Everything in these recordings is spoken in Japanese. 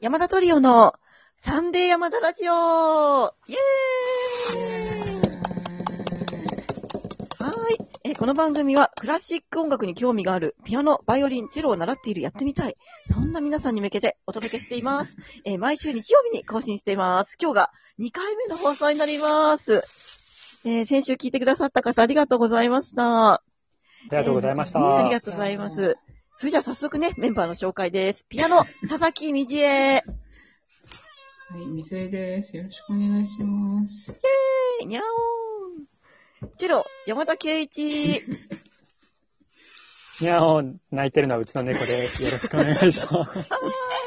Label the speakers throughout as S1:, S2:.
S1: 山田トリオのサンデー山田ラジオイェーイはーい。えーこの番組はクラシック音楽に興味があるピアノ、バイオリン、チェロを習っている、やってみたい。そんな皆さんに向けてお届けしています。えー毎週日曜日に更新しています。今日が2回目の放送になります。えー先週聞いてくださった方ありがとうございました。
S2: ありがとうございました。
S1: えーねありがとうございます。それじゃあ早速ね、メンバーの紹介です。ピアノ、佐々木みじえ。
S3: はい、みずえです。よろしくお願いします。
S1: にゃおーん。チェロ、山田圭一。
S2: にゃお、泣いてるのはうちの猫です。よろしくお願いします。
S1: は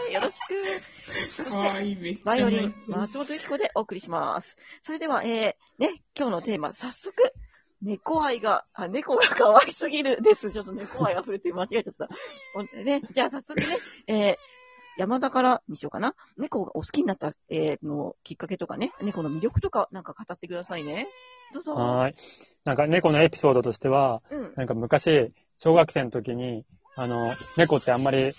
S1: い、よろしく。そして、バイオリン、松本由紀子でお送りします。それでは、えー、ね、今日のテーマ、早速、猫愛が、あ、猫が可愛すぎるです。ちょっと猫愛溢れて間違えちゃった。おね、じゃあ早速ね、えー、山田からにしようかな。猫がお好きになった、えー、のきっかけとかね、猫の魅力とかなんか語ってくださいね。どうぞ。
S2: はーい。なんか猫のエピソードとしては、
S1: うん。
S2: なんか昔、小学生の時に、あの、猫ってあんまり、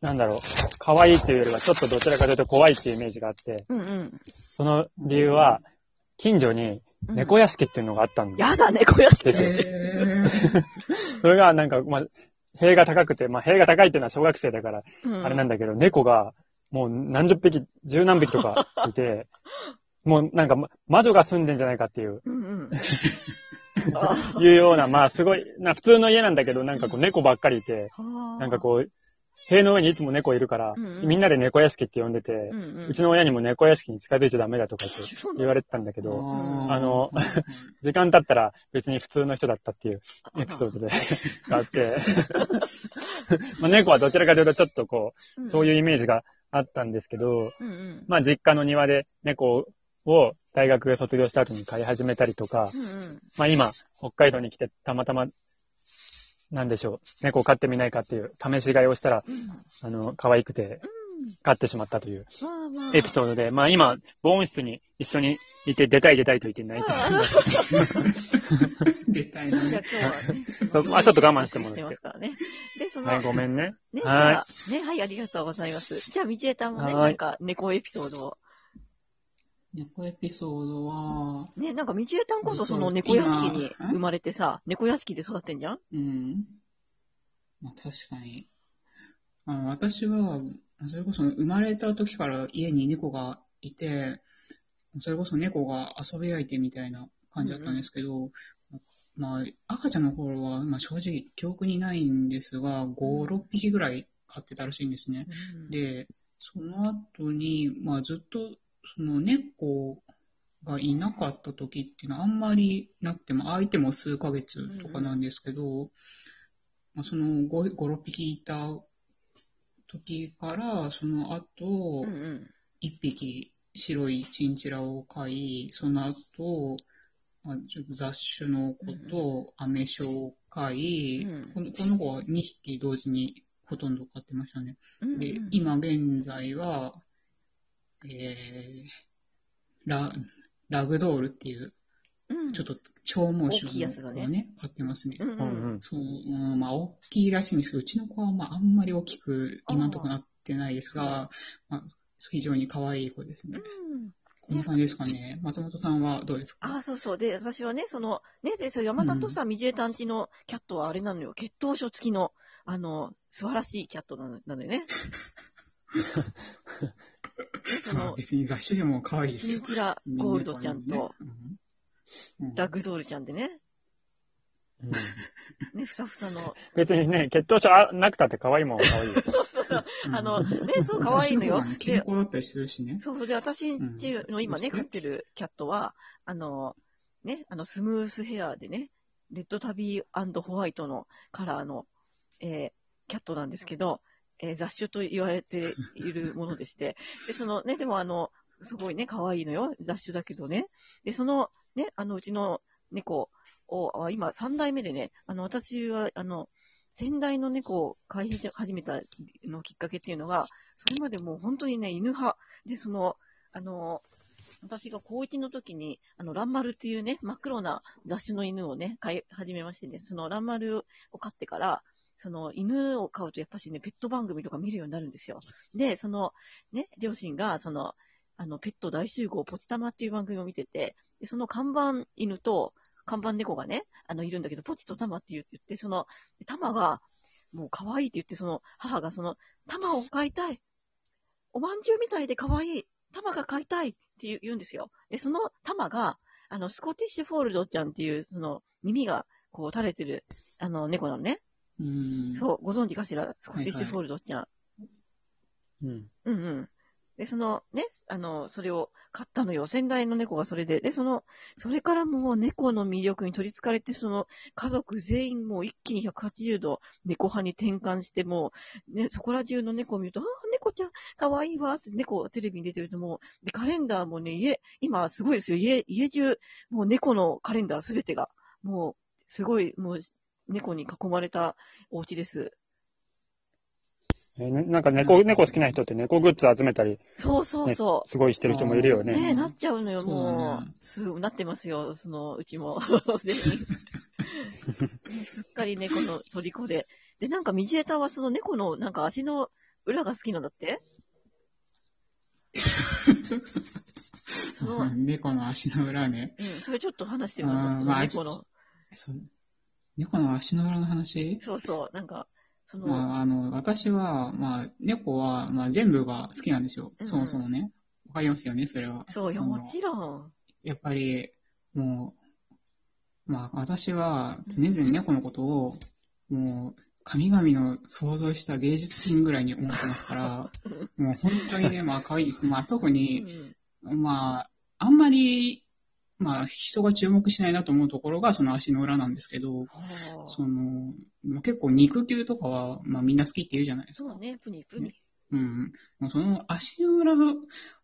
S2: なんだろう、可愛いっていうよりは、ちょっとどちらかというと怖いっていうイメージがあって、
S1: うんうん。
S2: その理由は、近所に
S1: うん。
S2: 猫屋敷っていうのがあったん
S1: やだ、猫屋敷。
S2: それがなんか、まあ、塀が高くて、まあ、塀が高いっていうのは小学生だから、
S1: うん。
S2: あれなんだけど、猫が、もう何十匹、十何匹とか いて、もうなんか、ま魔女が住んでんじゃないかっていう、
S1: うんうん。あ
S2: いうような、まあすごい、な普通の家なんだけど、なんかこう猫ばっかりいて、なんかこう、塀の上にいつも猫いるから、
S1: うんうん
S2: みんなで猫屋敷って呼んでて、
S1: う、うんうん。
S2: うちの親にも猫屋敷に近づいちゃダメだとかって言われてたんだけど、
S3: あ
S2: の 時間経ったら別に普通の人だったっていうエピソードで があって、まあ猫はどちらかというとちょっとこう、そう
S1: う
S2: いうイメージがあったんですけど、
S1: ん。うんうん。
S2: まあ実家の庭で猫を大学卒業した後に飼い始めたりとか、
S1: うんうん。
S2: まあ今、北海道に来てたまたま、なんでしょう、猫を飼ってみないかっていう試し飼いをしたら、
S1: うん
S2: あの、可愛くて
S1: うん。
S2: 飼ってしまったという。エピソードで、まあ今、防音室に一緒にいて出たい出たいと言って泣いて
S3: 出たいね。
S2: あちょっと我慢してもらって
S1: ますからね。で、その、
S2: はい、ごめんね。
S1: ね、じ
S2: はい
S1: ね、はい、ありがとうございます。じゃあ、みちえたんもね、
S2: はい
S1: なんか、猫エピソードを。
S3: 猫エピソードは、
S1: ね、なんか、みちえたんこそ、その猫屋敷に
S3: 今
S1: 生まれてさ、猫屋敷で育ってんじゃん？
S3: うん。まあ確かに。あの私は、それこそ生まれた時から家に猫がいて、それこそ猫が遊び相手みたいな感じだったんですけど、まあ赤ちゃんの頃は、まあ正直記憶にないんですが、5、6匹ぐらい飼ってたらしいんですね。で、その後に、まあずっと、その猫がいなかった時っていうのはあんまりなくても、相手も数ヶ月とかなんですけど、まあ、その5、5、6匹いた時から、その後、
S1: うんうん。
S3: 1匹白いチンチラを飼い、その後、まあ、ちょっと雑種の子とアメショを飼い、
S1: うん
S3: このこの子は2匹同時にほとんど飼ってましたね。
S1: うんうん
S3: で、今現在は、えー、ラ、ラグドールっていう、
S1: うん
S3: ちょっと長毛種
S1: 大きいやつだね
S3: の子をね、飼ってますね。
S1: うん
S2: う
S1: うんん。
S3: そう、うん、まあ、大きいらしいんですけど、うちの子は、まあ、あんまり大きく、今のところなってないですが、まあ、非常に可愛い子ですね。
S1: うん
S3: こんな感じですかね。松本さんはどうですか？
S1: ああ、そうそう。で、私はね、その、ね、で、そう山田とさ、みじえたんちのキャットはあれなのよ。血統書付きの、あの、素晴らしいキャットなのなのよね。でそ
S3: まあ
S1: の、
S3: 別に雑種でも可愛いですよ。
S1: チン。チラゴールドちゃんと、
S3: うん、うん。
S1: ラグドールちゃんでね、
S2: うん。
S1: ね、ふさふさの、
S2: 別にね、血統書あなくたって可愛いもんは可愛いよ。
S3: うん。
S1: あの、ね、そう、可愛いのよ。
S3: 雑種方がね。健
S1: で、
S3: 康だったりするしね。
S1: そうそう。で、私んちの今ね、
S3: うん
S1: 飼ってるキャットは、あの、ね、あの、スムースヘアでね、レッドタビーホワイトのカラーの、えーキャットなんですけど、えー雑種と言われているものでして、で、そのね、でもあの、すごいね、可愛いのよ。雑種だけどね。で、その、ね、あの、うちの猫を、あ今3代目でね、あの、私は、あの、先代の猫を飼い始めたのきっかけっていうのが、それまでもう本当にね、犬派。で、その、あの、私が高1の時に、あの、ランマルっていうね、真っ黒な雑種の犬をね、飼い始めましてね、そのランマルを飼ってから、その犬を飼うとやっぱしね、ペット番組とか見るようになるんですよ。で、そのね、両親が、その、あの、ペット大集合ポチタマっていう番組を見てて、で、その看板犬と看板猫がね、あの、いるんだけど、ポチとタマって言って、その、タマが、もう可愛いって言って、その、母がその、タマを飼いたい。おまんじゅうみたいで可愛い。タマが飼いたいって言うんですよ。で、そのタマが、あの、スコティッシュフォールドちゃんっていう、その、耳が、こう、垂れてる、あの、猫なのね。
S3: うん。
S1: そう、ご存知かしら、スコティッシュフォールドちゃん。
S2: うん。
S1: うんうん。で、そのね、あの、それを買ったのよ。先代の猫がそれで。で、その、それからもう猫の魅力に取り憑かれて、その家族全員もう一気に180度猫派に転換して、もう、ね、そこら中の猫を見ると、ああ、猫ちゃん、かわいいわって猫テレビに出てるともう、で、カレンダーもね、家、今すごいですよ。家、家中、もう猫のカレンダーすべてが、もう、すごい、もう、猫に囲まれたお家です。
S2: えーねなんか猫、猫好きな人って猫グッズ集めたり、
S1: そうそうそう。
S2: すごいしてる人もいるよね。
S1: ねえ、なっちゃうのよ、も
S3: ね
S1: う。すぐなってますよ、その、うちも。すっかり猫の虜で。で、なんか、道枝はその猫の、なんか足の裏が好きなんだって？その、うん、
S3: 猫の足の裏ね。
S1: それちょっと話してる
S3: あー
S1: の、そ
S3: まあ
S1: の猫の。
S3: 猫の足の裏の話？
S1: そうそう、なんか、その、
S3: まあ、あの、私は、まあ、猫は、まあ、全部が好きなんですよ。
S1: うん
S3: そもそもね。わかりますよね、それは。
S1: そうよ、もちろん。
S3: やっぱり、もう、まあ、私は常々猫のことを、もう、神々の想像した芸術品ぐらいに思ってますから、もう本当にね、まあ、可愛いです。まあ、特
S1: う
S3: に、
S1: ん。
S3: まあ、あんまり、まあ、人が注目しないなと思うところが、その足の裏なんですけど、
S1: はあ
S3: その、まあ結構肉球とかは、まあみんな好きって言うじゃないですか。
S1: そうね、プニプニ。
S3: うん。もうその足の裏が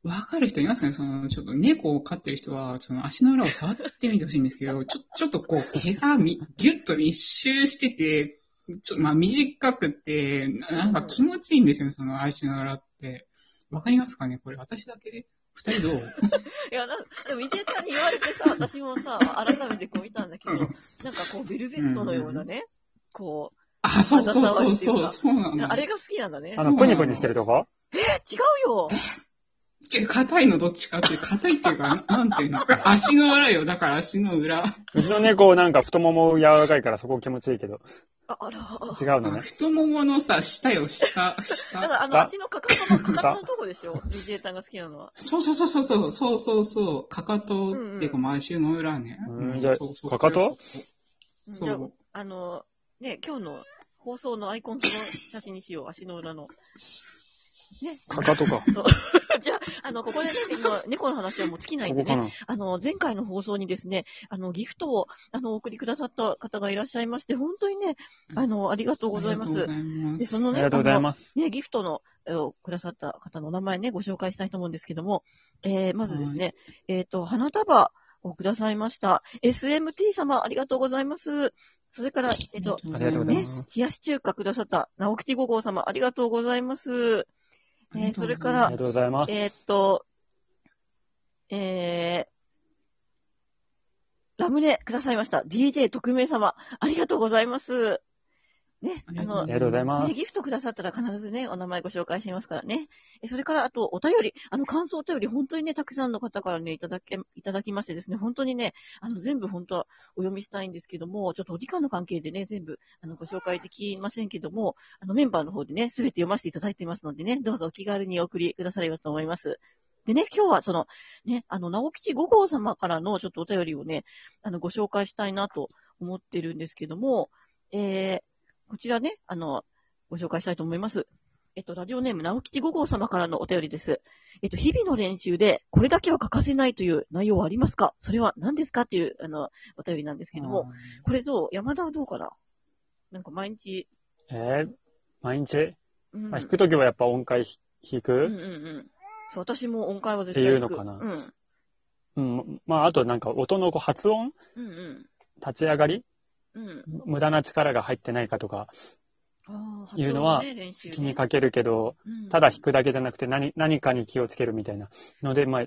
S3: わかる人いますかね？その、ちょっと猫を飼ってる人は、その足の裏を触ってみてほしいんですけど、ちょ、ちょっとこう毛がみギュッと密集してて、ちょ、まあ短くて、ななんか気持ちいいんですよ、その足の裏って。わかりますかね？これ私だけで？二人どう？
S1: いや、なんでも、石江さんに言われてさ、私もさ、改めてこう見たんだけど、なんかこう、ベルベットのようなね、こ
S3: あ、そうそうそうそう。そうなの。
S1: あれが好きなんだね。
S2: あの、プニプニしてるとこ？
S1: え、違うよ。
S3: 違う、硬いのどっちかっていう、硬いっていうか、な なんていうの？足の裏よ。だから足の裏。
S2: うちの猫なんか太もも柔らかいからそこ気持ちいいけど、
S1: あ、あら。
S2: 違うのね。
S3: 太もものさ、下よ、下、
S1: だか
S3: 下。
S1: ら、あの、
S2: 下
S1: 足のかかとの、かかとのとこでしょ？石江さんが好きなのは。
S3: そうそうそうそうそう、そうそうそう、かかとっていうか、まあ足の裏ね。
S2: うんじゃあ
S3: そうそう
S2: かかと？
S3: そう
S1: じゃあ
S3: そう。
S1: あの、ね、今日の放送のアイコンその写真にしよう、足の裏の。ね。
S2: かかとか。
S1: そう。じゃあ、あの、ここでね、もう猫の話はもう尽きないんでね。
S2: ここかな。
S1: あの、前回の放送にですね、あの、ギフトを、あの、お送りくださった方がいらっしゃいまして、本当にね、あの、ありがとうございます。
S3: ありがとうございま
S1: で、
S3: す。
S1: そのね、
S2: ありがとうございます。
S1: あのね、ギフトの、えーくださった方のお名前ね、ご紹介したいと思うんですけども、えー、まずですね、えっ、と、花束をくださいました。SMT 様、ありがとうございます。それから、えっ、と、
S2: ありがとうござい
S1: ね
S2: ます、
S1: 冷やし中華くださった、直吉五号様、ありがとうございます。えーそれから
S2: ありがとうございます。
S1: えーっと、えー、ラムネくださいました。DJ 特命様、ありがとうございます。ね、あの
S3: ありがとうございま、
S2: す。
S1: ギフトくださったら必ずね、お名前ご紹介しますからね。えそれから、あと、お便り、あの、感想お便り、本当にね、たくさんの方からね、いただけ、いただきましてですね、本当にね、あの、全部本当はお読みしたいんですけども、ちょっとお時間の関係でね、全部、あの、ご紹介できませんけども、あの、メンバーの方でね、すべて読ませていただいてますのでね、どうぞお気軽にお送りくださればと思います。でね、今日はその、ね、あの、直吉五号様からのちょっとお便りをね、あの、ご紹介したいなと思ってるんですけども、えー、こちらね、あの、ご紹介したいと思います。えっと、ラジオネーム、直吉五号様からのお便りです。えっと、日々の練習で、これだけは欠かせないという内容はありますか？それは何ですか？っていう、あの、お便りなんですけども、これどう山田はどうかな？なんか毎日、
S2: えー、毎日、
S1: うん。
S2: まあ、弾くときはやっぱ音階ひ弾く、
S1: うんうんうん。そう、私も音階は絶対弾く
S2: っていうのかな。
S1: うん。
S2: うん、まあ、あとなんか音のこう発音？
S1: うんうん。
S2: 立ち上がり？
S1: うん。
S2: 無駄な力が入ってないかとかいうのは気にかけるけど、
S1: うん
S2: ただ弾くだけじゃなくて何何かに気をつけるみたいなので、まあ、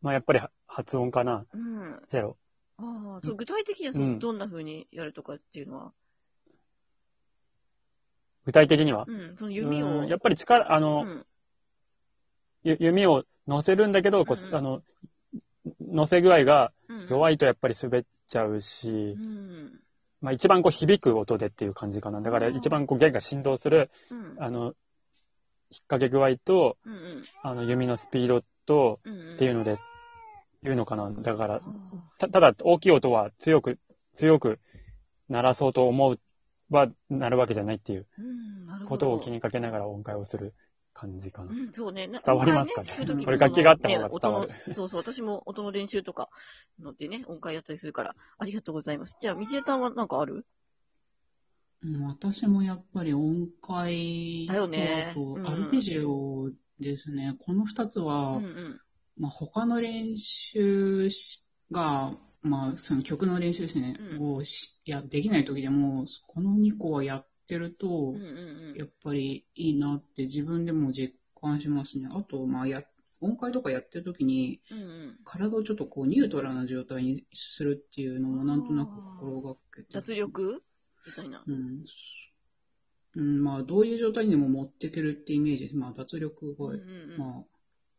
S2: まあ、やっぱり発音かな、
S1: うん。
S2: ゼロ。
S1: ああ、そう、具体的にはそうの
S2: ん
S1: どんな風にやるとかっていうのは？
S2: 具体的には？
S1: うん、その弓を。
S2: うんやっぱり力、あ
S1: う
S2: の、
S1: ん、
S2: ゆ弓を乗せるんだけど、こ
S1: うんう
S2: うんあの、乗せ具合が
S1: うん。
S2: 弱いとやっぱり滑っちゃうし、
S1: うん。
S2: まあ一番こう響く音でっていう感じかな。だから一番こう弦が振動する、
S1: うん。
S2: あの、引っ掛け具合と、
S1: うんうん。
S2: あの弓のスピードと。っていうので、いうのかな。だから
S1: あ、
S2: たただ大きい音は強く、強く鳴らそうと思うはなるわけじゃないっていう。ことを気にかけながら音階をする感じかな。
S1: うん、そうね。な
S2: 伝わりますかね
S1: 音階聞く時も
S2: これ楽器があった方が伝わる
S1: ね音のそうそう、私も音の練習とかのでね、音階やったりするから、ありがとうございます。じゃあ、みちえさんはなんかある？
S3: うん私もやっぱり音階
S1: だよ
S3: と、
S1: ね
S3: あと
S1: うん
S3: アルペジオですね。この二つ
S1: う
S3: は、
S1: んうん。
S3: まあ、他の練習しが、まあ、その曲の練習ですね、
S1: うん
S3: をしいやできない時でも、この2個はやってると
S1: うん、うん
S3: やっぱりいいなって自分でも実感しますね。あと、まあ、や、音階とかやってる時に、
S1: うん。うんうん。
S3: 体をちょっとこうニュートラルな状態にするっていうのもなんとなく心がけて。
S1: 脱力？みたいな。
S3: うん。うん、まあ、どういう状態にでも持っていけるってイメージです。まあ、脱力が、
S1: うんうんうん。
S3: ま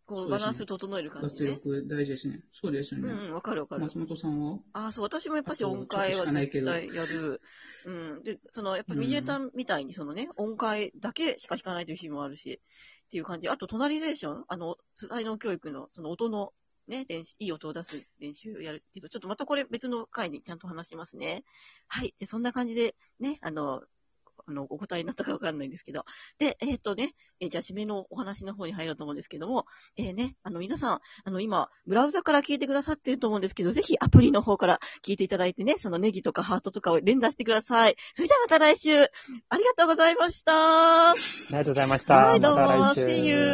S1: こう、バランス整える
S3: あ、
S1: 感じね。
S3: 脱力大事ですね。そうですよね。
S1: うんうん、わかるわかる。
S3: 松本さんは？
S1: ああ、そう、私もやっぱし
S3: あと
S1: 音階は絶
S3: ど
S1: 対やる。うん。で、その、やっぱみじえたんみたいに、そのね、音階だけしか弾かないという日もあるし、っていう感じ。あと、トナリゼーションあの、才能教育の、その音の、ね、練習、いい音を出す練習やるけど、ちょっとまたこれ別の回にちゃんと話しますね。はい。で、そんな感じで、ね、あの、あの、お答えになったかわかんないんですけど。で、えっ、とね、えーじゃあ、締めのお話の方に入ろうと思うんですけども、えーね、あの、皆さん、あの、今、ブラウザから聞いてくださっていると思うんですけど、ぜひアプリの方から聞いていただいてね、そのネギとかハートとかを連打してください。それじゃあまた来週、ありがとうございました。
S2: ありがとうございました。
S1: はい、どうも。See you!